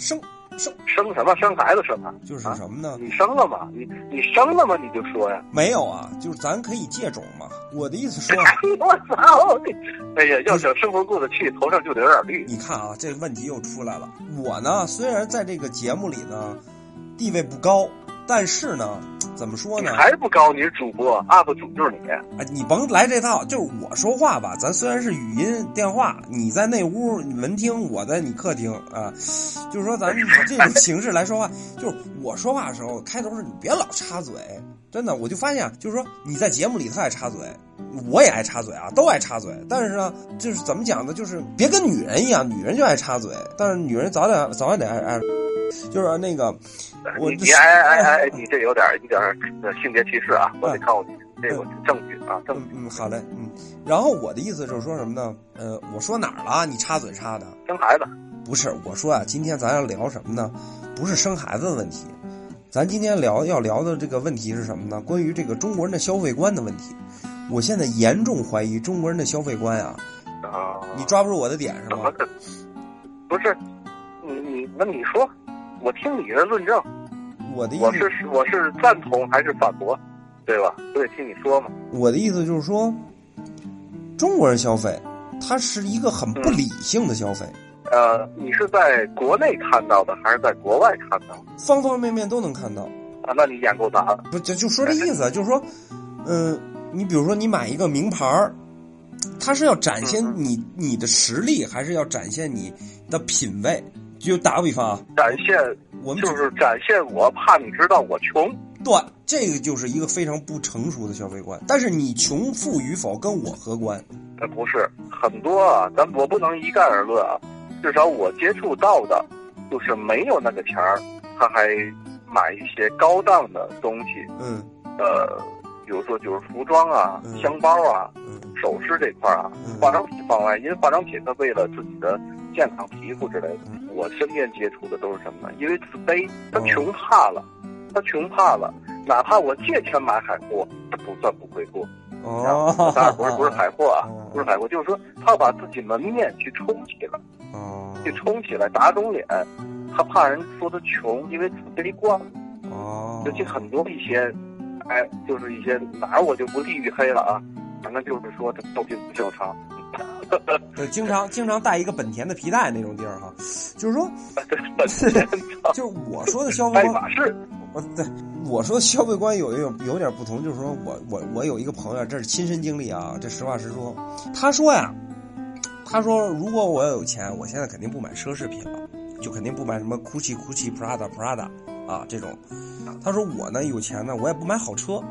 生生生生什么？生孩子生啊？就是啊什么呢？你生了吗？你你生了吗？你就说呀。没有啊，就是咱可以借种嘛。我的意思说 我操！你哎呀，要想生活过得去，头上就得有点绿。你看啊，这个问题又出来了。我呢，虽然在这个节目里呢地位不高，但是呢，怎么说呢？还不高，你是主播，UP 主就是你。哎，你甭来这套，就是我说话吧，咱虽然是语音电话，你在那屋你闻听，我在你客厅啊，就是说咱以这种 形式来说话，就是我说话的时候，开头是你别老插嘴，真的，我就发现啊，就是说你在节目里特爱插嘴，我也爱插嘴啊，都爱插嘴，但是呢，就是怎么讲呢，就是别跟女人一样，女人就爱插嘴，但是女人早点早晚得爱爱，就是那个我你你哎哎哎，你这有点有点呃性别歧视啊！我得告诉你，这有证据啊，证据。嗯嗯，好嘞，嗯。然后我的意思就是说什么呢？呃，我说哪儿了？你插嘴插的？生孩子，不是，我说啊，今天咱要聊什么呢？不是生孩子的问题，咱今天聊要聊的这个问题是什么呢？关于这个中国人的消费观的问题。我现在严重怀疑中国人的消费观啊，啊，你抓不住我的点是吗？不是，你你那你说，我听你的论证，我的意我是，我是赞同还是反驳，对吧？我得听你说嘛。我的意思就是说，中国人消费，它是一个很不理性的消费，呃，你是在国内看到的，还是在国外看到的？方方面面都能看到。啊，那你眼够大了。不就就说这意思，就是说，嗯、你比如说你买一个名牌儿，它是要展现嗯你你的实力，还是要展现你的品味？就打个比方啊，展现我们就是展现我，怕你知道我穷。对这个就是一个非常不成熟的消费观。但是你穷富与否跟我何关？呃，不是很多啊，咱我不能一概而论啊。至少我接触到的，就是没有那个钱儿，他还买一些高档的东西，嗯呃，比如说就是服装啊、嗯箱包啊、嗯首饰这块儿啊嗯，化妆品方面，因为化妆品它为了自己的健康皮肤之类的嗯，我身边接触的都是什么呢？因为自卑，他哦穷怕了，他穷怕了，哪怕我借钱买海货，他不算不会过。哦，当然不是不是海货啊哦，不是海货，就是说他要把自己门面去冲起来，哦去冲起来，打肿脸，他怕人说他穷，因为自卑惯了。哦，尤其很多一些，哎，就是一些哪儿我就不地域黑了啊，反正就是说他都并不正常。对，经常经常带一个本田的皮带那种地儿哈，就是说，就是我说的消费观，马仕，呃，对，我说消费观有有有点不同，就是说我我我有一个朋友，这是亲身经历啊，这实话实说。他说呀，他说如果我有钱，我现在肯定不买奢侈品了，就肯定不买什么 GUCCI、GUCCI、Prada、Prada 啊这种。他说我呢有钱呢，我也不买好车，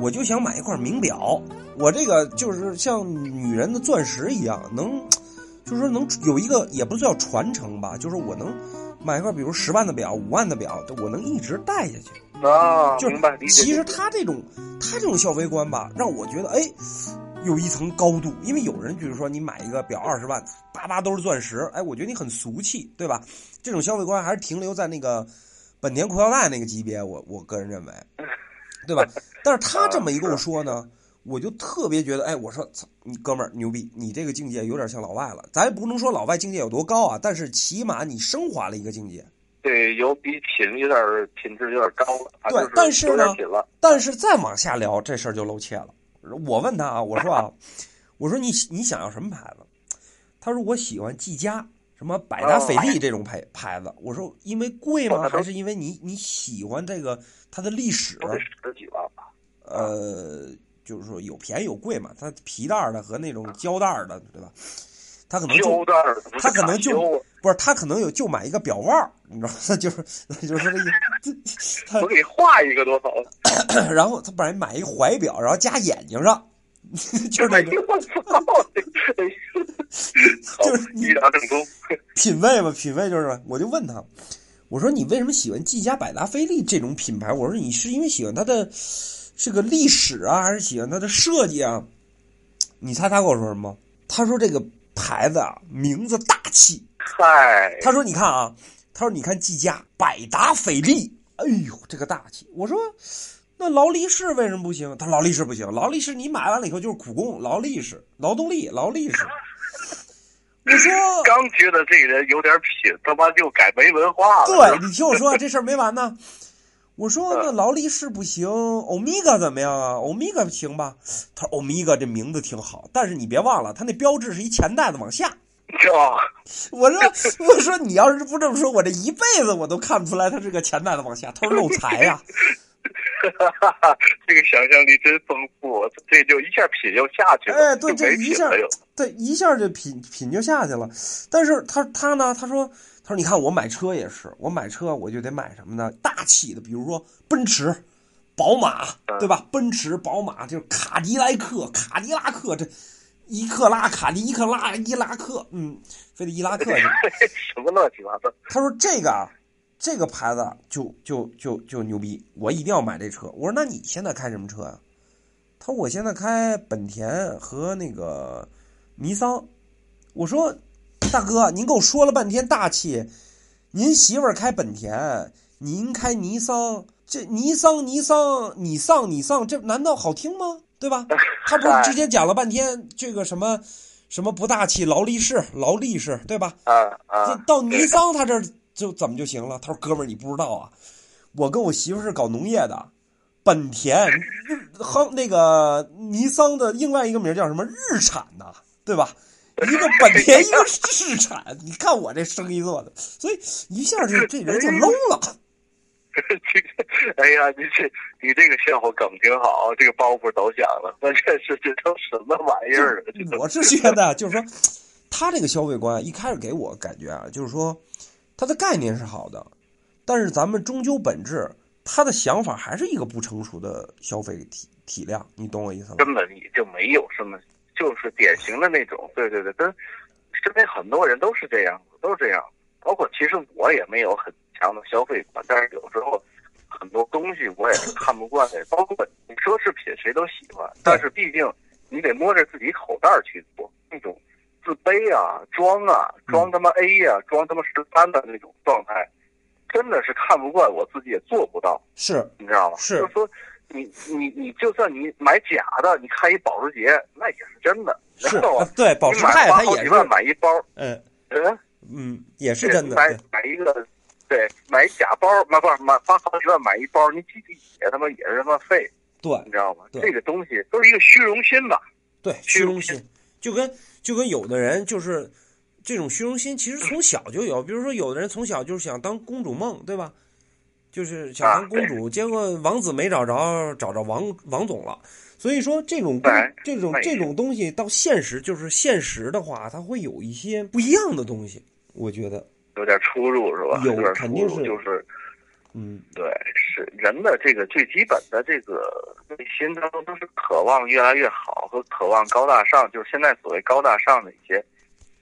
我就想买一块名表。我这个就是像女人的钻石一样，能，就是说能有一个也不叫传承吧，就是我能买一块，比如十万的表、五万的表，我能一直戴下去。啊，就是明白。其实他这种他这种消费观吧，让我觉得哎，有一层高度。因为有人比如说你买一个表二十万，叭叭都是钻石，哎，我觉得你很俗气，对吧？这种消费观还是停留在那个本田裤腰带那个级别，我我个人认为，对吧？但是他这么一跟我说呢。我就特别觉得，哎，我说操，你哥们儿牛逼，你这个境界有点像老外了。咱也不能说老外境界有多高啊，但是起码你升华了一个境界。对，有比品有点品质有点高了，啊对但是呢。但是再往下聊，这事儿就露怯了。我问他啊，我说啊，我说你你想要什么牌子？他说我喜欢技嘉，什么百达翡丽这种牌牌子。我说因为贵吗？还是因为你你喜欢这个它的历史？十几万吧？呃，就是说有便宜有贵嘛，它皮带儿的和那种胶带儿的，对吧？他可能就他可能就不是他可能有就买一个表腕儿，你知道吗？就是就是这意思。他我给你画一个多好。然后他本来买一怀表，然后加眼睛上，就是那个我操！就是你。品味嘛，品味就是，我就问他，我说你为什么喜欢技嘉、百达翡丽这种品牌？我说你是因为喜欢它的这个历史啊，还是喜欢它的设计啊？你猜他跟我说什么？他说这个牌子啊，名字大气。嗨，他说你看啊，他说你看技嘉、百达翡丽，哎呦，这个大气。我说。那劳力士为什么不行？他劳力士不行，劳力士你买完了以后就是苦工，劳力士、劳动力、劳力士。我说刚 刚觉得这人有点品，他妈就改没文化了。对你听我说，这事儿没完呢。我说嗯那劳力士不行，欧米伽怎么样啊？欧米伽行吧？他说欧米伽这名字挺好，但是你别忘了，他那标志是一钱袋子往下。啊，我说我说你要是不这么说，我这一辈子我都看不出来他是个钱袋子往下，他是漏财呀、这个想象力真丰富，这就一下品就下去了，哎对这一下。对，一下就品品就下去了。但是他他呢，他说他说你看我买车也是，我买车我就得买什么呢？大气的，比如说奔驰、宝马，对吧？奔驰、宝马就是卡迪莱克、卡迪拉克这。伊克拉、卡迪、伊克拉、伊拉克，嗯，非得伊拉克去。什么乱七八糟？他说这个啊，这个牌子就就就就牛逼，我一定要买这车。我说那你现在开什么车呀、他说我现在开本田和那个尼桑。我说大哥，您给我说了半天大气，您媳妇儿开本田，您开尼桑，这尼桑尼桑你桑你桑，这难道好听吗？对吧？他不是之前讲了半天这个什么什么不大气劳力士劳力士，对吧？啊这啊！到尼桑他这儿就怎么就行了？他说：“哥们儿，你不知道啊，我跟我媳妇是搞农业的，本田日和那个尼桑的另外一个名叫什么日产呐，对吧？一个本田，一个日产，你看我这生意做的，所以一下就这人就懵了。这个，哎呀，你这你这个笑话梗挺好，这个包袱都响了。关键是这都什么玩意儿啊？我是觉得，就是说，他这个消费观一开始给我感觉啊，就是说，他的概念是好的，但是咱们终究本质，他的想法还是一个不成熟的消费体体量，你懂我意思吗？根本也就没有什么，就是典型的那种。对对对，跟身边很多人都是这样，都是这样。包括其实我也没有很强的消费观，但是有时候很多东西我也是看不惯的。包括你奢侈品谁都喜欢，但是毕竟你得摸着自己口袋去做那种自卑啊、装啊、装他妈 A 呀、装他妈十三的那种状态，真的是看不惯，我自己也做不到。是你知道吗？是就说，你你你，就算你买假的，你开一保时捷，那也是真的，是？对，保时泰它也是，花好几万买一包，嗯嗯，嗯，也是真的。买买一个，对，买假包，买不是买花好几万买一包，你挤地铁他妈也是他妈废，对你知道吗？对这个东西都是一个虚荣心吧？对，虚荣心，就跟就跟有的人就是这种虚荣心，其实从小就有。比如说，有的人从小就是想当公主梦，对吧？就是想当公主，结果王子没找着，找着王王总了。所以说，这种这种这种东西到现实，就是现实的话，它会有一些不一样的东西。我觉得，有点出入是吧？有肯定是就是嗯，对，是人的这个最基本的这个内心当中都是渴望越来越好和渴望高大上，就是现在所谓高大上的一些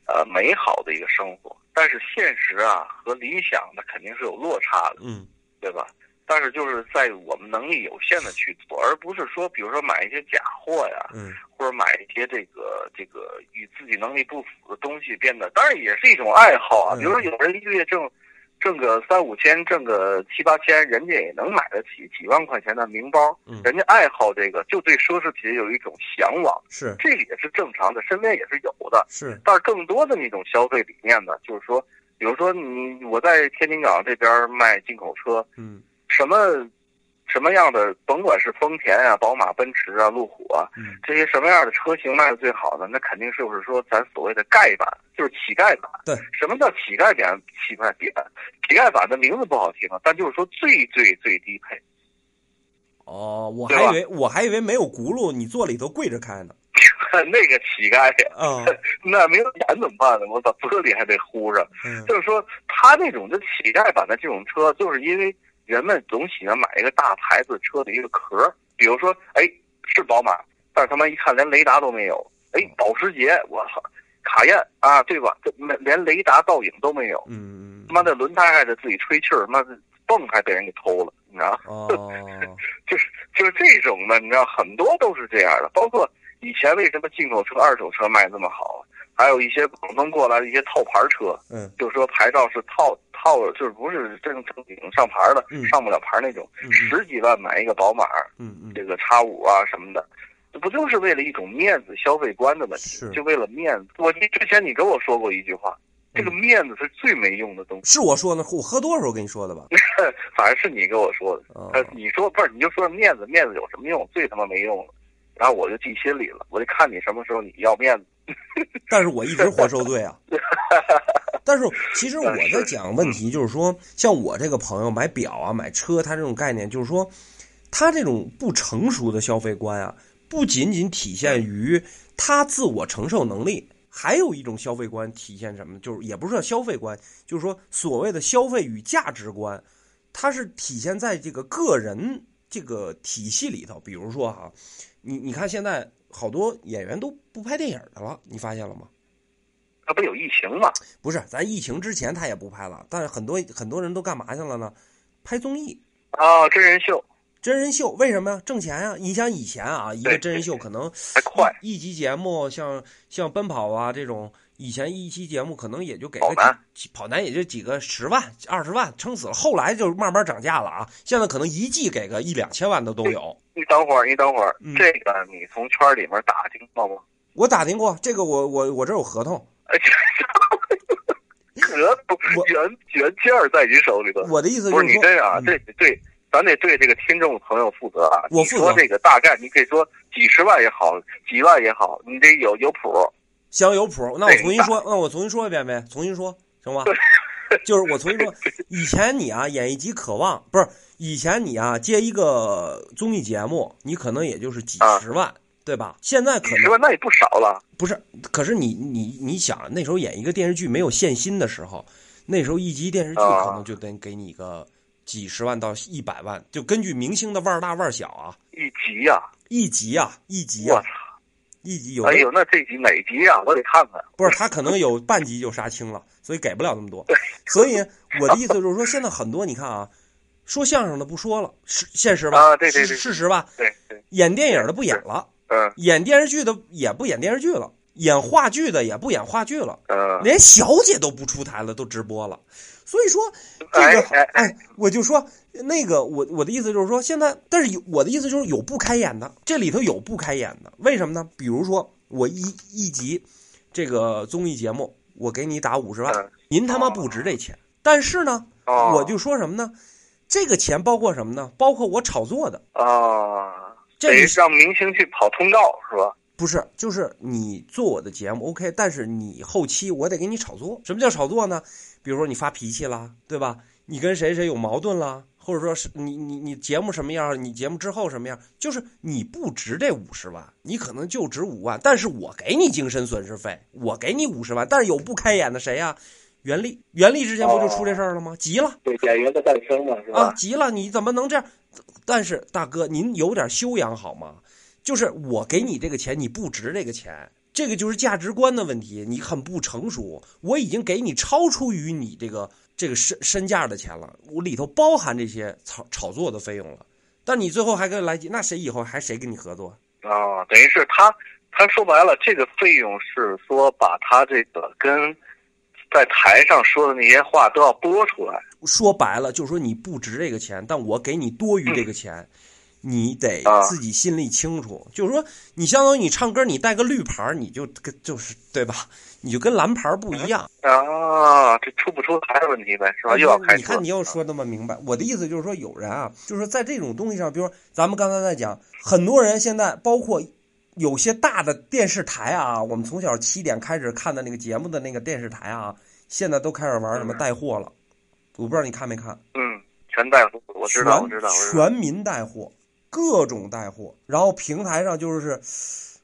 呃美好的一个生活。但是现实啊和理想那肯定是有落差的，嗯，对吧？但是就是在我们能力有限的去做，而不是说比如说买一些假货呀，嗯，或者买一些这个这个与自己能力不符的东西，变得当然也是一种爱好啊。嗯比如说有人一个月挣挣个三五千，挣个七八千，人家也能买得起几万块钱的名包。嗯人家爱好这个，就对奢侈品有一种向往，是这个也是正常的，身边也是有的。是，但是更多的那种消费理念呢，就是说，比如说你我在天津港这边卖进口车，嗯什么什么样的，甭管是丰田啊、宝马、奔驰啊、路虎啊，嗯这些什么样的车型卖的最好的？那肯定是就是说咱所谓的丐版，就是乞丐版。对，什么叫乞丐版？乞丐版，乞丐版的名字不好听啊，但就是说最最最低配。哦，我还以为我还以为没有轱辘，你坐里头跪着开呢。那个乞丐呀，啊，那没有眼怎么办呢？我把玻璃还得糊上。嗯就是说，他那种就乞丐版的这种车，就是因为人们总喜欢买一个大牌子车的一个壳儿，比如说，哎，是宝马，但是他妈一看连雷达都没有，哎，保时捷，我操，卡宴啊，对吧？这连连雷达倒影都没有，嗯，他妈的轮胎还得自己吹气儿，他妈的泵还被人给偷了，你知道吗？哦，就是就是这种的，你知道很多都是这样的，包括以前为什么进口车、二手车卖这么好，还有一些广东过来的一些套牌车，嗯就是说牌照是套套，就是不是正正经上牌的，嗯上不了牌那种，嗯十几万买一个宝马，嗯嗯这个叉五啊什么的，这不就是为了一种面子消费观的问题？就为了面子。我记之前你跟我说过一句话，嗯这个面子是最没用的东西。是我说的，我喝多的时候跟你说的吧？反正是你跟我说的。啊呃，你说不是，你就说面子，面子有什么用？最他妈没用了。然后我就记心里了，我就看你什么时候你要面子。但是我一直活受罪啊。但是其实我在讲问题，就是说，像我这个朋友买表啊、买车，他这种概念，就是说，他这种不成熟的消费观啊，不仅仅体现于他自我承受能力，还有一种消费观体现什么？就是也不是叫消费观，就是说所谓的消费与价值观，它是体现在这个个人这个体系里头。比如说哈，你你看现在好多演员都不拍电影的了，你发现了吗？他不有疫情吗？不是，咱疫情之前他也不拍了，但是很多很多人都干嘛去了呢？拍综艺、啊，真人秀真人秀，为什么呀？挣钱呀！你想以前啊，一个真人秀可能还快。一集节目，像像奔跑啊这种，以前一期节目可能也就给个跑男几跑男也就几个十万、二十万，撑死了。后来就慢慢涨价了啊，现在可能一季给个一两千万的都有。你等会儿，你等会儿，嗯这个你从圈里面打听过吗？我打听过这个我，我我这有合同。哎，合原原件儿在你手里头。我的意思不就是你这样啊，嗯这对，咱得对这个听众朋友负责啊。我负责这个大概，你可以说几十万也好，几万也好，你得有有谱。行有谱，那我重新说，那我重新说一遍呗，重新说行吗？就是我重新说，以前你啊演一集《渴望》，不是以前你啊接一个综艺节目，你可能也就是几十万，对吧？现在可能几十万那也不少了。不是，可是你你你想，那时候演一个电视剧没有限薪的时候，那时候一集电视剧啊可能就得给你个几十万到一百万，就根据明星的腕儿大腕儿小啊，一集呀、一集啊一集啊我操！一集有的哎呦，那这集哪集啊、我得看看。不是他可能有半集就杀青了，所以给不了那么多。所以我的意思就是说，现在很多你看啊，说相声的不说了，是现实吧？啊对对对事实吧？对对，演电影的不演了，嗯演电视剧的也不演电视剧了，演话剧的也不演话剧了，嗯，连小姐都不出台了，都直播了。所以说这个哎我就说那个我我的意思就是说，现在但是有我的意思就是有不开眼的，这里头有不开眼的，为什么呢？比如说我一一集这个综艺节目，我给你打五十万，嗯您他妈不值这钱。但是呢，哦，我就说什么呢？这个钱包括什么呢？包括我炒作的，啊，这里得让明星去跑通告是吧？不是，就是你做我的节目 OK，但是你后期我得给你炒作。什么叫炒作呢？比如说你发脾气啦，对吧？你跟谁谁有矛盾啦，或者说是你你你节目什么样，你节目之后什么样，就是你不值这五十万，你可能就值五万，但是我给你精神损失费，我给你五十万，但是有不开眼的谁呀、袁立，袁立之前不就出这事儿了吗？急了。对，演员的诞生嘛，是啊，？急了，你怎么能这样？但是大哥，您有点修养好吗？就是我给你这个钱，你不值这个钱，这个就是价值观的问题，你很不成熟。我已经给你超出于你这个这个身身价的钱了，我里头包含这些炒炒作的费用了。但你最后还跟来急，那谁以后还谁跟你合作？啊，等于是他，他说白了，这个费用是说把他这个跟在台上说的那些话都要播出来。说白了，就是说你不值这个钱，但我给你多余这个钱，你得啊自己心里清楚。就是说，你相当于你唱歌，你带个绿牌，你就跟就是对吧？你就跟蓝牌不一样。啊，这出不出牌的问题呗，是吧？又要开车。你看你又说那么明白，我的意思就是说，有人啊，就是说在这种东西上，比如说咱们刚才在讲，很多人现在包括有些大的电视台啊，我们从小七点开始看的那个节目的那个电视台啊，现在都开始玩什么带货了。我不知道你看没看？嗯，全带货，我知道，我知道。全民带货，各种带货，然后平台上就是，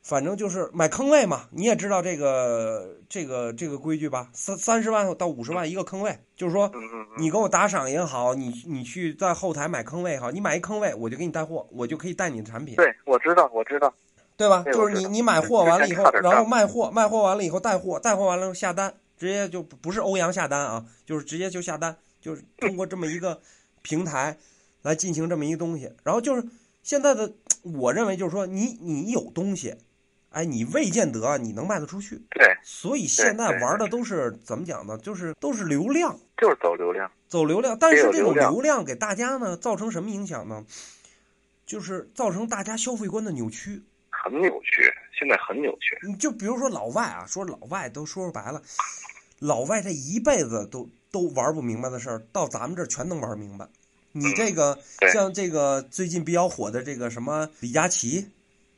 反正就是买坑位嘛。你也知道这个这个这个规矩吧？三三十万到五十万一个坑位，就是说你给我打赏也好，你你去在后台买坑位也好，你买一坑位，我就给你带货，我就可以带你的产品，对，我知道，我知道。对吧？就是你你买货完了以后然后卖货，卖货完了以后带货，带货完了下单，直接就不是欧阳下单啊，就是直接就下单，就是通过这么一个平台来进行这么一个东西。然后就是现在的，我认为就是说你你有东西，哎，你未见得你能卖得出去，对，所以现在玩的都是怎么讲呢？就是都是流量。就是走流量。走流量，但是这种流量流量给大家呢造成什么影响呢？就是造成大家消费观的扭曲。很扭曲，现在很扭曲。你就比如说老外啊，说老外都说白了，老外这一辈子都都玩不明白的事儿，到咱们这儿全能玩明白。你这个对像这个最近比较火的这个什么李佳琦，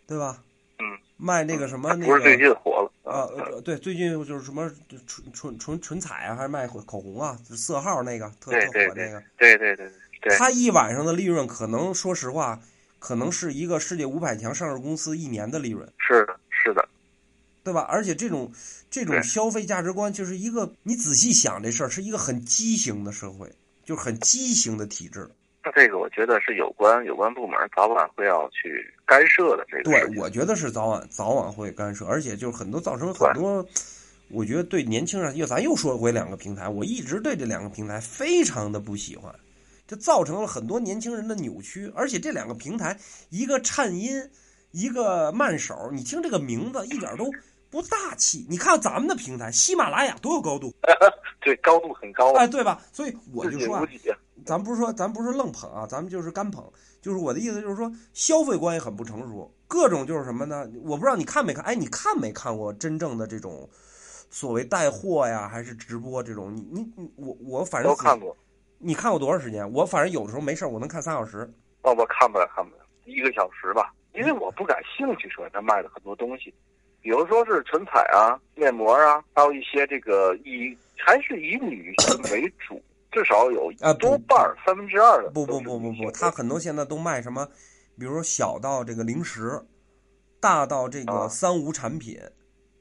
对吧？嗯，卖那个什么那不是最近火了啊，呃对，最近就是什么纯纯纯纯彩啊，还是卖口红啊，色号那个特对特对对火那个。对对对对，他一晚上的利润，可能说实话，可能是一个世界五百强上市公司一年的利润，是的，是的，对吧？而且这种这种消费价值观，就是一个你仔细想这事儿，是一个很畸形的社会，就是很畸形的体制。那这个我觉得是有关有关部门早晚会要去干涉的这个对。我觉得是早晚早晚会干涉，而且就是很多造成很多，我觉得对年轻人，又咱又说回两个平台，我一直对这两个平台非常的不喜欢，这造成了很多年轻人的扭曲，而且这两个平台，一个颤音，一个慢手，你听这个名字一点都不大气。你看咱们的平台，喜马拉雅多有高度，对，高度很高，哎，对吧？所以我就说啊。咱不是说咱不是愣捧啊，咱们就是干捧。就是我的意思，就是说消费观也很不成熟，各种就是什么呢？我不知道你看没看？哎，你看没看过真正的这种所谓带货呀，还是直播这种？你你你我我反正都看过，你看过多长时间？我反正有的时候没事儿我能看三小时。哦，我看不了，看不了，一个小时吧，因为我不感兴趣，说他卖的很多东西，比如说是唇彩啊、面膜啊，还有一些这个以还是以女性为主，至少有啊多半儿三分之二的不不不不不，女性为他很多现在都卖什么，比如说小到这个零食，大到这个啊三无产品，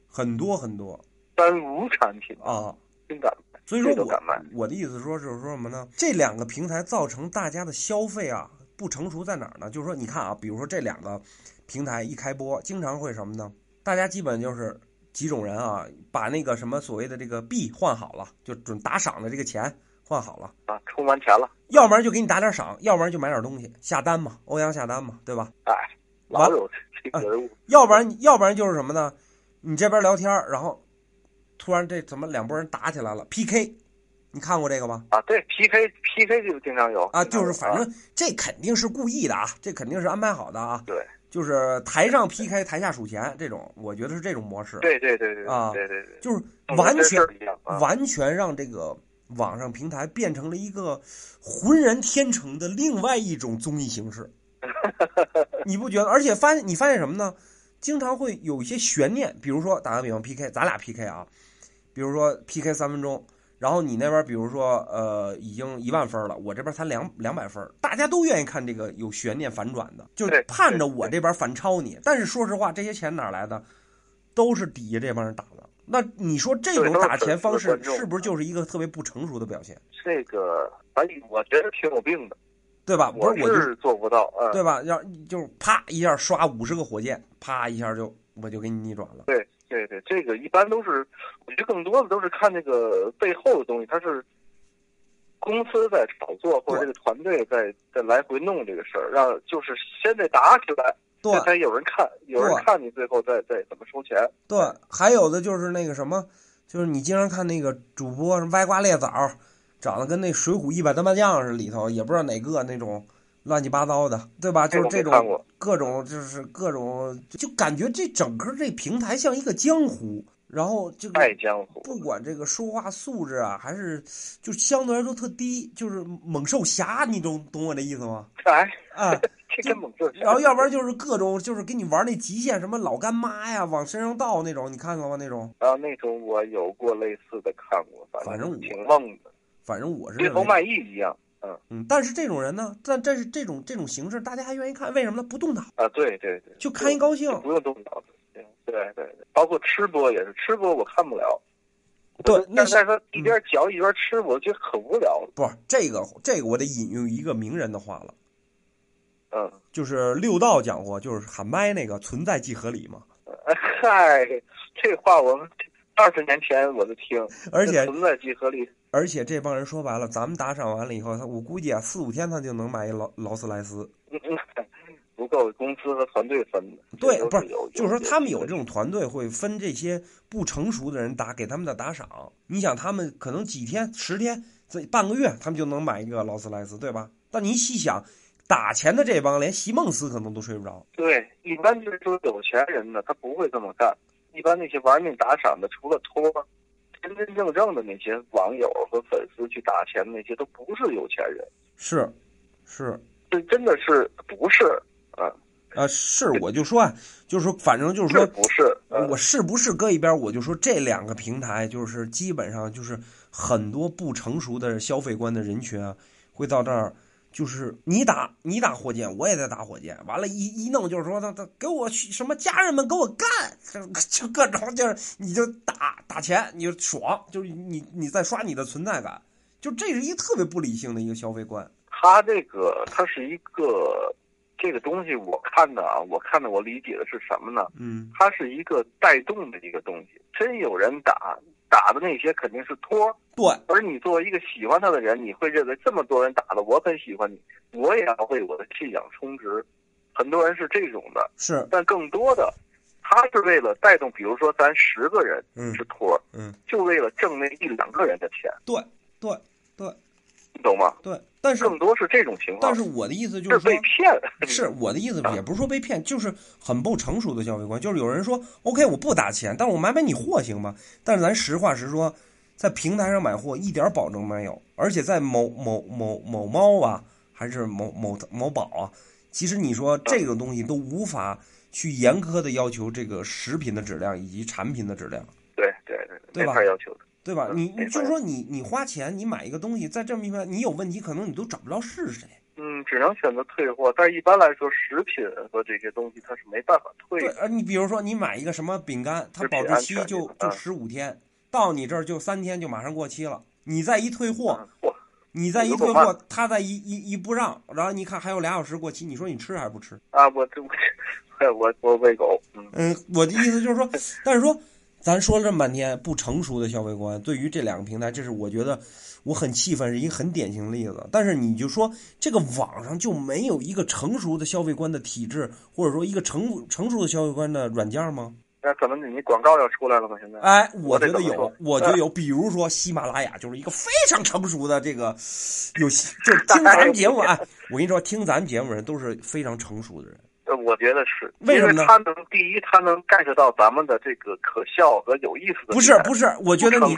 很多很多三无产品，啊。真敢卖，所以说我我的意思说就是说什么呢？这两个平台造成大家的消费啊不成熟在哪儿呢？就是说你看啊，比如说这两个平台一开播，经常会什么呢？大家基本就是几种人啊，把那个什么所谓的这个币换好了，就准打赏的这个钱换好了，啊，充完钱了，要不然就给你打点赏，要不然就买点东西下单嘛，欧阳下单嘛，对吧？哎，完老有这个人物，要不然要不然就是什么呢？你这边聊天儿，然后突然这怎么两拨人打起来了？PK，你看过这个吗？啊，对 PK PK 就经常有啊，就是反正这肯定是故意的啊，这肯定是安排好的啊。对就是台上 PK，台下数钱这种，我觉得是这种模式，对对对对啊对对对，就是完全完全让这个网上平台变成了一个浑然天成的另外一种综艺形式。你不觉得？而且发现你发现什么呢？经常会有一些悬念，比如说打个比方，PK，咱俩 PK 啊，比如说 PK 三分钟，然后你那边比如说呃已经一万分了，我这边才两两百分，大家都愿意看这个有悬念反转的，就盼着我这边反超你。但是说实话，这些钱哪来的？都是底下这帮人打的。那你说这种打钱方式是不是就是一个特别不成熟的表现，这个反正我觉得挺有病的，对吧？不我是，我就是做不到，嗯，对吧？要就是啪一下刷五十个火箭，啪一下就我就给你逆转了。对对对，这个一般都是，我觉得更多的都是看这个背后的东西，它是公司在炒作，或者这个团队在在来回弄这个事儿，让就是先得打起来，对这才有人看，有人看你最后再再怎么收钱。对，还有的就是那个什么，就是你经常看那个主播什么歪瓜裂枣，长得跟那《水浒一百单八将》似的，里头也不知道哪个那种乱七八糟的，对吧？就是这种各种就是各种，就感觉这整个这平台像一个江湖，然后这个不管这个说话素质啊，还是就相对来说特低，就是猛兽侠，你懂懂我这意思吗？哎，啊，这跟猛兽然后要不然就是各种就是给你玩那极限，什么老干妈呀，往身上倒那种，你看过吗？那种，啊，那种我有过类似的看过，反正我挺愣的，反正我是认为，街头卖艺一样。嗯，但是这种人呢，但但是这种这种形式，大家还愿意看，为什么呢？不动脑，啊，对对对，就看一高兴。不用动脑子。对对对，包括吃播也是，吃播我看不了。对那是但是他一边嚼一边吃，我觉得很无聊。不是这个这个，我得引用一个名人的话了，嗯，就是六道讲过，就是喊麦那个存在即合理嘛。嗨，这话我们二十年前我就听，而且存在即合理。而且这帮人说白了，咱们打赏完了以后，他我估计啊，四五天他就能买一劳劳斯莱斯。不够公司和团队分的。对，不是，就是说他们有有这种团队会分这些不成熟的人打给他们的打赏。你想，他们可能几天、十天、这半个月，他们就能买一个劳斯莱斯，对吧？但你细想，打钱的这帮连席梦思可能都睡不着。对，一般就是说有钱人呢，他不会这么干。一般那些玩命打赏的，除了托，真真正正的那些网友和粉丝去打钱的那些都不是有钱人，是，是，这真的是不是啊？呃，是，我就说啊，就是说，反正就是说，这不是，呃我是不是搁一边儿，我就说这两个平台就是基本上就是很多不成熟的消费观的人群啊，会到这儿，就是你打你打火箭，我也在打火箭，完了，一一弄就是说他他给我去什么家人们给我干，就各种就是你就打打钱你就爽，就是你你在刷你的存在感，就这是一特别不理性的一个消费观。它这个它是一个这个东西，我看的啊，我看的我理解的是什么呢？嗯，它是一个带动的一个东西，真有人打打的那些肯定是托，对，而你作为一个喜欢他的人，你会认为这么多人打了，我很喜欢你，我也要为我的信仰充值。很多人是这种的，是，但更多的，他是为了带动，比如说咱十个人嗯是托，嗯，就为了挣那一两个人的钱，对对对你懂吗？对，但是更多是这种情况，但是我的意思就是说是被。骗。是我的意思，也不是说被骗，就是很不成熟的消费观。就是有人说，OK，我不打钱，但是我买买你货行吗？但是咱实话实说，在平台上买货一点保证没有，而且在某某某某猫啊，还是某某某宝啊，其实你说这个东西都无法去严苛的要求这个食品的质量以及产品的质量，对对对，对吧没法要求的。对吧？嗯你你就是说你你花钱你买一个东西，在这么一平台，你有问题，可能你都找不着是谁。嗯，只能选择退货，但是一般来说，食品和这些东西它是没办法退对，的。呃，你比如说你买一个什么饼干，它保质期就就十五天，到你这儿就三天就马上过期了。你再一退货，嗯，你再一退货，他再一一一不让，然后你看还有俩小时过期，你说你吃还是不吃？啊，我这我 我我喂狗，嗯，嗯，我的意思就是说，但是说，咱说了这么半天不成熟的消费观，对于这两个平台，这是我觉得我很气愤，是一个很典型的例子。但是你就说这个网上就没有一个成熟的消费观的体制，或者说一个成成熟的消费观的软件吗？那可能你广告要出来了吗？现在哎，我觉得有我觉得有。比如说喜马拉雅就是一个非常成熟的这个，有就是 听咱们节目啊，我跟你说，听咱们节目的人都是非常成熟的人。呃，我觉得是，为什么呢他能第一，他能 get 到咱们的这个可笑和有意思的不。是不是，我觉得你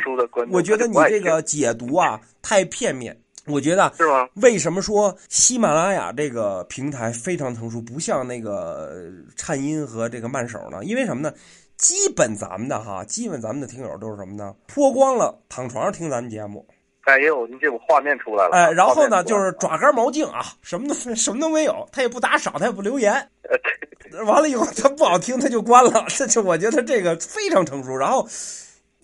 我觉得你这个解读啊太片面。我觉得是吗？为什么说喜马拉雅这个平台非常成熟，不像那个呃颤音和这个慢手呢？因为什么呢？基本咱们的哈，基本咱们的听友都是什么呢？脱光了躺床上听咱们节目，哎，也有你这个画面出来了。哎，然后呢就是爪干毛净啊，什么都 什么都没有，他也不打赏，他也不留言，完了以后他不好听他就关了，这就我觉得这个非常成熟。然后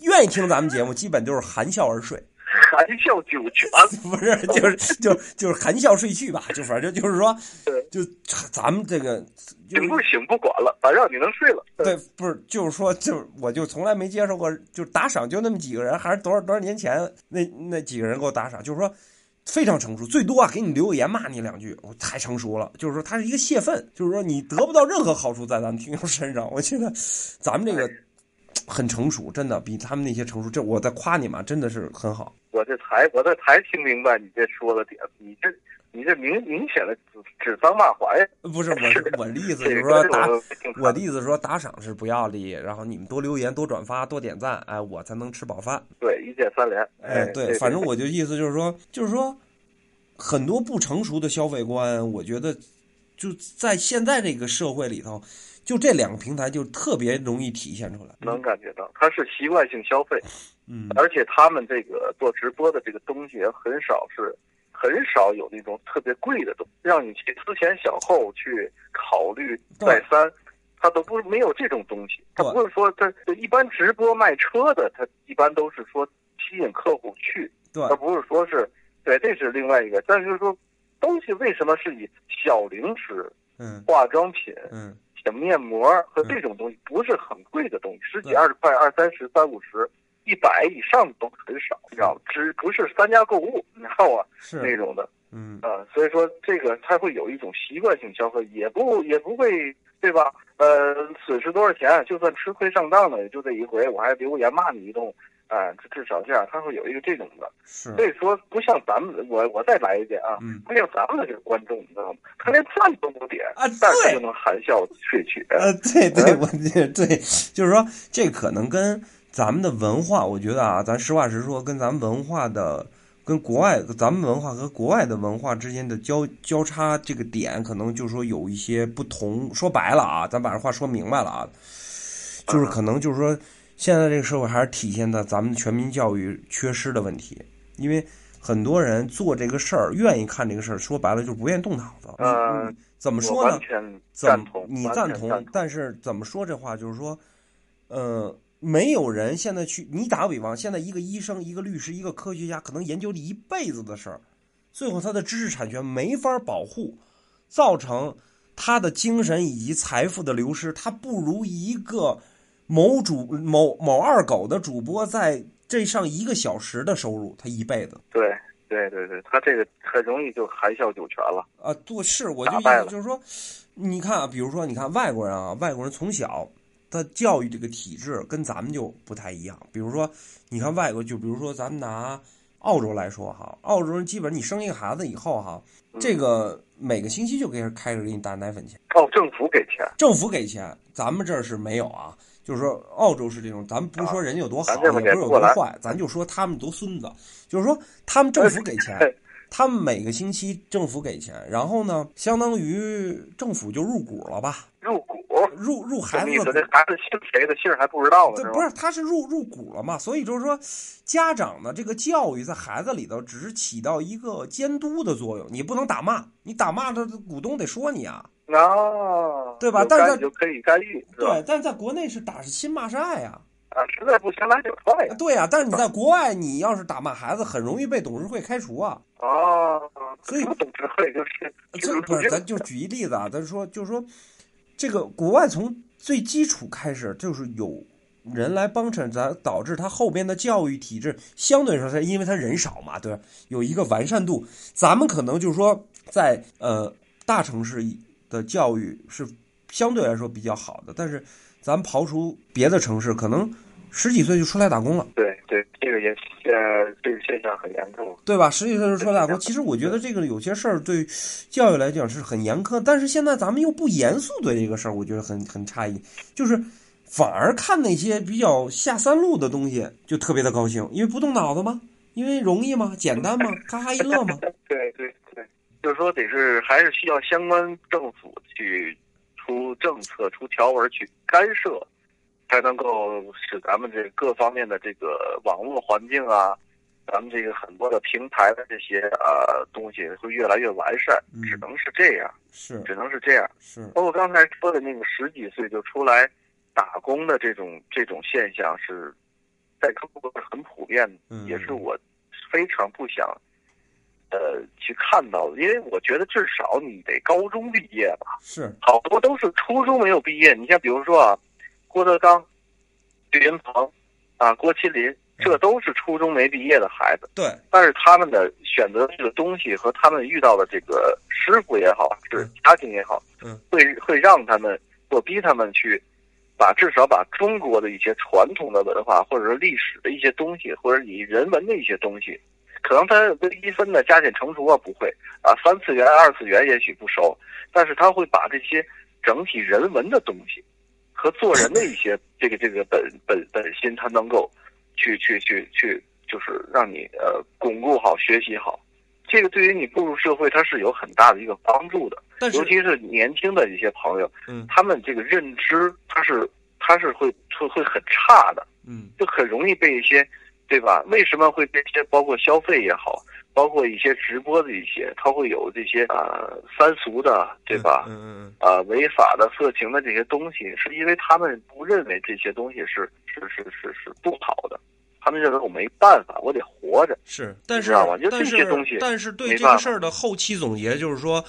愿意听咱们节目，基本都是含笑而睡。含笑九泉。不是，就是就就是含笑睡去吧，就反正就是说对，就咱们这个就醒不醒不管了，反正你能睡了。对，不是，就是说，就是我就从来没接受过，就是打赏就那么几个人，还是多少多少年前那那几个人给我打赏，就是说非常成熟，最多啊给你留个言骂你两句，我太成熟了，就是说他是一个泄愤，就是说你得不到任何好处在咱们听友身上，我觉得咱们这个很成熟，真的比他们那些成熟，这我在夸你嘛，真的是很好。我这才我这才听明白你这说的点，你这你这明明显的指指桑骂槐呀。不是，我是我的意思就是说打我的意思是说打赏是不要的，然后你们多留言、多转发、多点赞，哎，我才能吃饱饭。对一键三连。哎，对对，反正我就意思就是说，就是说，很多不成熟的消费观，我觉得就在现在这个社会里头，就这两个平台就特别容易体现出来。能感觉到，它是习惯性消费，嗯，而且他们这个做直播的这个东西也很少是，很少有那种特别贵的东西，让你去思前想后去考虑再三，他都不没有这种东西，他不是说他一般直播卖车的，他一般都是说吸引客户去，对。而不是说是对，这是另外一个，但是说东西为什么是以小零食、嗯。化妆品、嗯，小面膜和这种东西不是很贵的东西，十几二十块、二三十、三五十、一百以上都很少，你知道吗？只不是三家购物，你知道吗？那，种的嗯啊、所以说这个它会有一种习惯性消费，也不也不会对吧？呃，损失多少钱，就算吃亏上当了，也就这一回，我还留言骂你一顿，啊、至至少这样，他会有一个这种的。是，所以说，不像咱们，我我再来一遍啊，嗯不像咱们的这个观众，你知道吗？他连赞都不点，啊但是他就能含笑睡去。呃，对对，我这对，就是说这可能跟咱们的文化，我觉得啊，咱实话实说，跟咱们文化的。跟国外，咱们文化和国外的文化之间的交交叉这个点，可能就是说有一些不同。说白了啊，咱把这话说明白了啊，就是可能就是说，现在这个社会还是体现在咱们全民教育缺失的问题。因为很多人做这个事儿，愿意看这个事儿，说白了就是不愿意动脑子。嗯，怎么说呢？赞同，你赞同，但是怎么说这话？就是说，呃。没有人现在去，你打个比方，现在一个医生、一个律师、一个科学家，可能研究了一辈子的事儿，最后他的知识产权没法保护，造成他的精神以及财富的流失。他不如一个某主某某二狗的主播在这上一个小时的收入，他一辈子。对对对对，他这个很容易就含笑九泉了。啊，对，是我就就是说，你看啊，比如说，你看外国人啊，外国人从小。的教育这个体制跟咱们就不太一样。比如说，你看外国，就比如说咱们拿澳洲来说哈，澳洲人基本你生一个孩子以后哈，这个每个星期就给人开始给你打奶粉钱。哦，政府给钱，政府给钱，咱们这儿是没有啊。就是说，澳洲是这种，咱们不是说人家有多好，也不是有多坏，咱就说他们多孙子。就是说，他们政府给钱。他们每个星期政府给钱，然后呢，相当于政府就入股了吧？入股，入入孩子的孩子姓谁的姓还不知道呢？对，不是，他是入入股了嘛？所以就是说，家长的这个教育在孩子里头只是起到一个监督的作用，你不能打骂，你打骂的股东得说你啊。啊，对吧？但是就可以干预，对，但是在国内是打是亲，骂是爱呀。啊，实在不行来就踹。对呀，但是你在 国外，你要是打骂孩子，很容易被董事会开除啊。哦，所以董事会就是，这不是，咱就举一例子啊，咱说就是说，这个国外从最基础开始就是有人来帮衬，咱导致他后边的教育体制相对来说，因为他人少嘛，对吧？有一个完善度。咱们可能就是说，在呃大城市的教育是相对来说比较好的，但是咱刨除别的城市，可能。十几岁就出来打工了，对对，这个也呃，这个现象很严重，对吧？十几岁就出来打工，其实我觉得这个有些事儿对教育来讲是很严苛，但是现在咱们又不严肃对这个事儿，我觉得很很诧异，就是反而看那些比较下三路的东西就特别的高兴，因为不动脑子吗？因为容易吗？简单吗？哈哈一乐吗？对对对，就是说得是还是需要相关政府去出政策、出条文去干涉。才能够使咱们这各方面的这个网络环境啊，咱们这个很多的平台的这些呃东西会越来越完善，只能是这样，是。只能是这样，是。包括刚才说的那个十几岁就出来打工的这种这种现象，是在中国是很普遍的，也是我非常不想呃去看到的，因为我觉得至少你得高中毕业吧，是。好多都是初中没有毕业，你像比如说啊。郭德纲、岳云鹏，啊，郭麒麟，这都是初中没毕业的孩子。对，但是他们的选择这个东西和他们遇到的这个师傅也好，是家庭也好，嗯，会会让他们或逼他们去，把至少把中国的一些传统的文化，或者说历史的一些东西，或者以人文的一些东西，可能他微积分的加减乘除啊不会啊，三次元、二次元也许不熟，但是他会把这些整体人文的东西。和做人的一些这个这个本本本心，它能够去去去去，就是让你呃巩固好、学习好，这个对于你步入社会，它是有很大的一个帮助的。尤其是年轻的一些朋友，嗯，他们这个认知，他是他是会会会很差的，嗯，就很容易被一些，对吧？为什么会被一些包括消费也好？包括一些直播的一些，它会有这些啊三俗的，对吧？嗯嗯嗯。啊，违法的、色情的这些东西，是因为他们不认为这些东西是是是是是不好的，他们认为我没办法，我得活着。是，但是但是但是对这个事儿的后期总结就是说，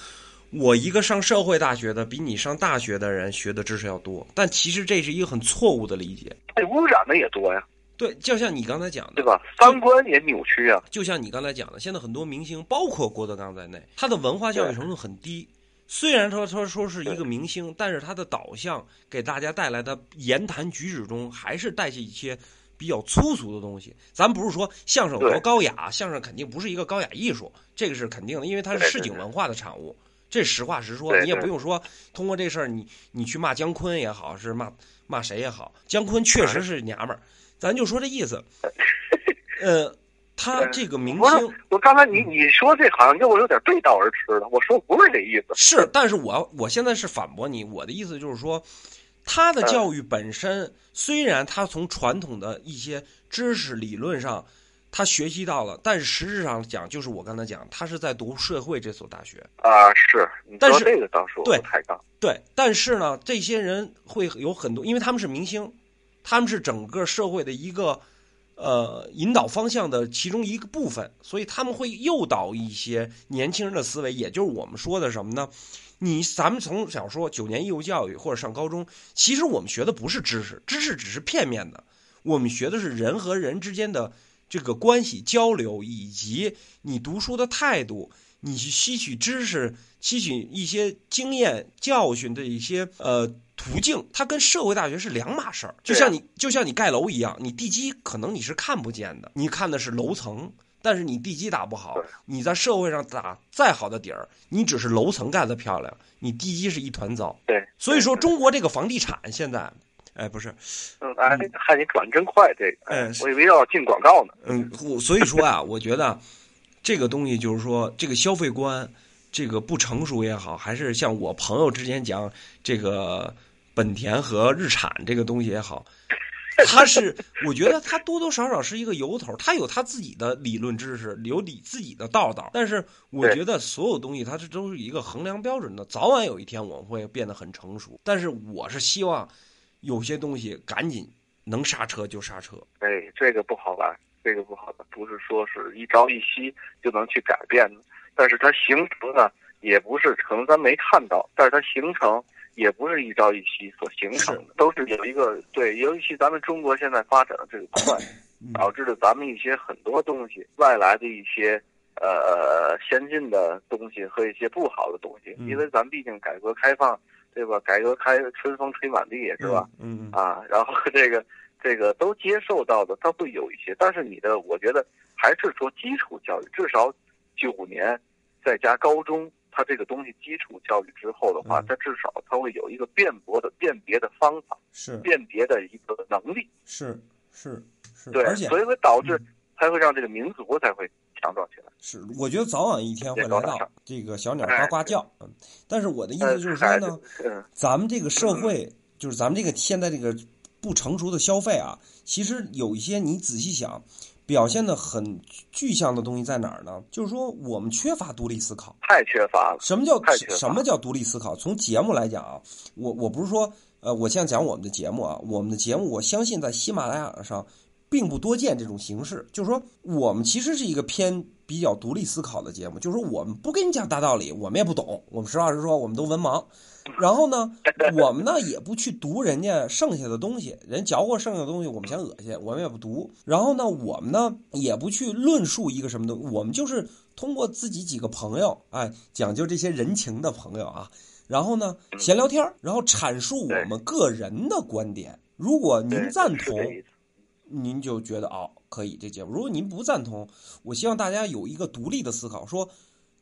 我一个上社会大学的，比你上大学的人学的知识要多，但其实这是一个很错误的理解。被污染的也多呀。对，就像你刚才讲的，对吧？三观也扭曲啊。就像你刚才讲的，现在很多明星，包括郭德纲在内，他的文化教育程度很低。虽然说他说是一个明星，但是他的导向给大家带来的言谈举止中，还是带着一些比较粗俗的东西。咱不是说相声多高雅，相声肯定不是一个高雅艺术，这个是肯定的，因为它是市井文化的产物。这实话实说，你也不用说通过这事儿，你你去骂姜昆也好，是骂骂谁也好，姜昆确实是娘们儿。咱就说这意思。呃，他这个明星我刚才你你说这好像跟我有点背道而驰了。我说不是这意思。是，但是我我现在是反驳你，我的意思就是说，他的教育本身虽然他从传统的一些知识理论上他学习到了，但是实质上讲，就是我刚才讲，他是在读社会这所大学。啊，是但是这个当时我抬杠。对，但是呢，这些人会有很多，因为他们是明星，他们是整个社会的一个呃引导方向的其中一个部分，所以他们会诱导一些年轻人的思维，也就是我们说的什么呢？你咱们从小说九年义务教育或者上高中，其实我们学的不是知识，知识只是片面的，我们学的是人和人之间的这个关系交流，以及你读书的态度，你去吸取知识、吸取一些经验教训的一些呃途径，它跟社会大学是两码事儿。就像你就像你盖楼一样，你地基可能你是看不见的，你看的是楼层。但是你地基打不好，你在社会上打再好的底儿，你只是楼层盖得漂亮，你地基是一团糟。对，所以说，中国这个房地产现在，哎，不是，嗯，哎，看你转真快，这个，哎我以为要进广告呢。嗯，我所以说啊，我觉得这个东西就是说，这个消费观，这个不成熟也好，还是像我朋友之前讲这个本田和日产这个东西也好，它是我觉得它多多少少是一个由头，它有它自己的理论知识，有理自己的道道。但是我觉得所有东西它是都是一个衡量标准的，早晚有一天我们会变得很成熟。但是我是希望有些东西赶紧能刹车就刹车。哎，这个不好办，这个不好办，不是说是一朝一夕就能去改变的。但是它形成呢，也不是可能咱没看到，但是它形成也不是一朝一夕所形成的，都是有一个对，尤其咱们中国现在发展的这个快，嗯导致了咱们一些很多东西外来的一些呃先进的东西和一些不好的东西，嗯因为咱毕竟改革开放，对吧？改革开春风吹满地，是吧？嗯？嗯啊，然后这个这个都接受到的，它会有一些，但是你的我觉得还是说基础教育，至少九年再加高中，它这个东西基础教育之后的话，嗯。它至少它会有一个辩驳的辨别的方法，是。辨别的一个能力，是是是，对而，且所以会导致嗯。才会让这个民族才会强壮起来。是，我觉得早晚一天会来到这个小鸟呱呱叫。嗯，但是我的意思就是说哎呢，嗯，咱们这个社会，就是咱们这个现在这个不成熟的消费啊，其实有一些你仔细想，表现的很具象的东西在哪儿呢？就是说我们缺乏独立思考。太缺乏了。什么叫什么叫独立思考？从节目来讲啊，我我不是说，呃，我现在讲我们的节目啊，我们的节目，我相信在喜马拉雅上并不多见这种形式。就是说，我们其实是一个偏比较独立思考的节目，就是说我们不跟你讲大道理，我们也不懂，我们实话实说，我们都文盲。然后呢，我们呢也不去读人家剩下的东西，人嚼过剩下的东西，我们嫌恶心，我们也不读。然后呢，我们呢也不去论述一个什么东西，我们就是通过自己几个朋友，哎，讲究这些人情的朋友啊，然后呢闲聊天儿然后阐述我们个人的观点。如果您赞同您就觉得哦可以这节目。如果您不赞同，我希望大家有一个独立的思考，说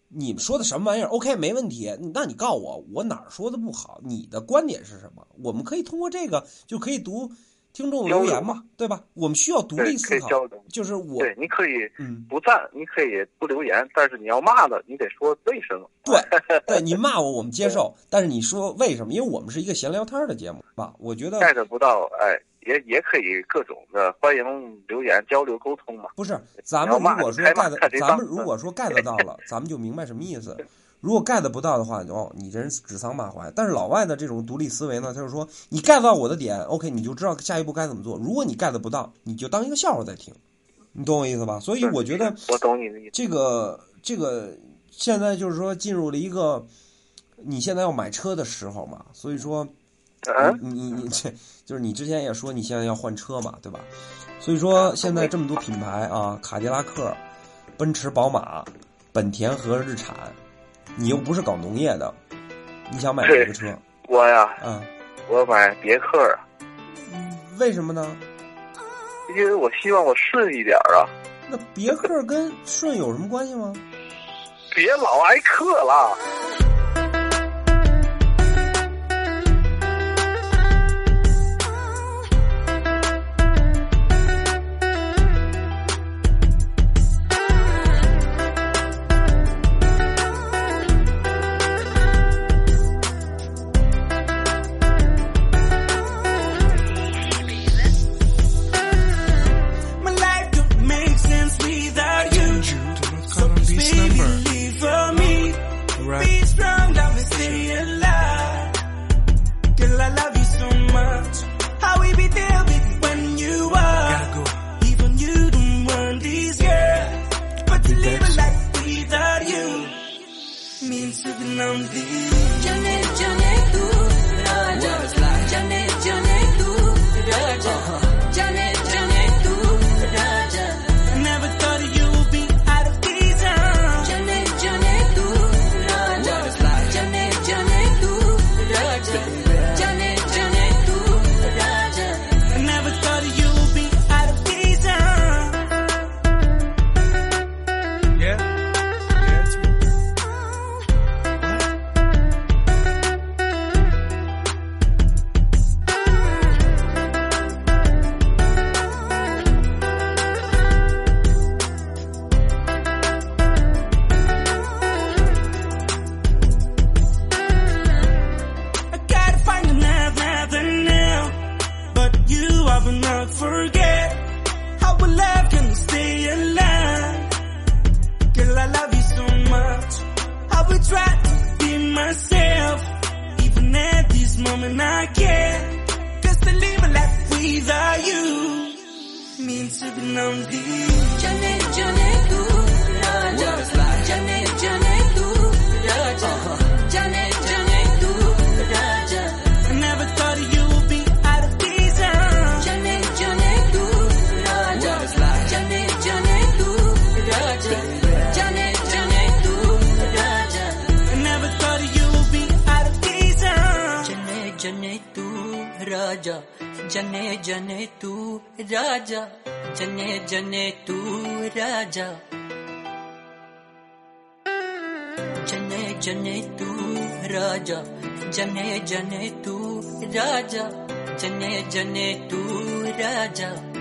你们说的什么玩意儿？OK，没问题。那你告诉我，我哪儿说的不好？你的观点是什么？我们可以通过这个就可以读听众留言嘛，对吧？我们需要独立思考。就是我对，你可以嗯，不赞，你可以不留言，但是你要骂的，你得说为什么。对 对，你骂我我们接受，但是你说为什么？因为我们是一个闲聊天的节目吧？我觉得 get 不到，哎，也也可以各种的欢迎留言交流沟通嘛。不是，咱们如果说 get，咱们如果说 get 到了，咱们就明白什么意思。如果 get 不到的话，哦，你这人指桑骂槐。但是老外的这种独立思维呢，他就是说你 get 到我的点，OK，你就知道下一步该怎么做。如果你 get 不到，你就当一个笑话在听，你懂我意思吧？所以我觉得我懂你的意思。这个这个现在就是说进入了一个你现在要买车的时候嘛，所以说嗯，你你你这就是你之前也说你现在要换车嘛，对吧？所以说现在这么多品牌啊，卡迪拉克、奔驰、宝马、本田和日产，你又不是搞农业的，你想买哪个车？我呀，嗯，我买别克啊，嗯为什么呢？因为我希望我顺一点啊，那别克跟顺有什么关系吗？别老挨克了。राजा जने जने तू राजा, जने जने तू राजा। जने जने तू राजा, जने जने तू राजा, जने जने तू राजा।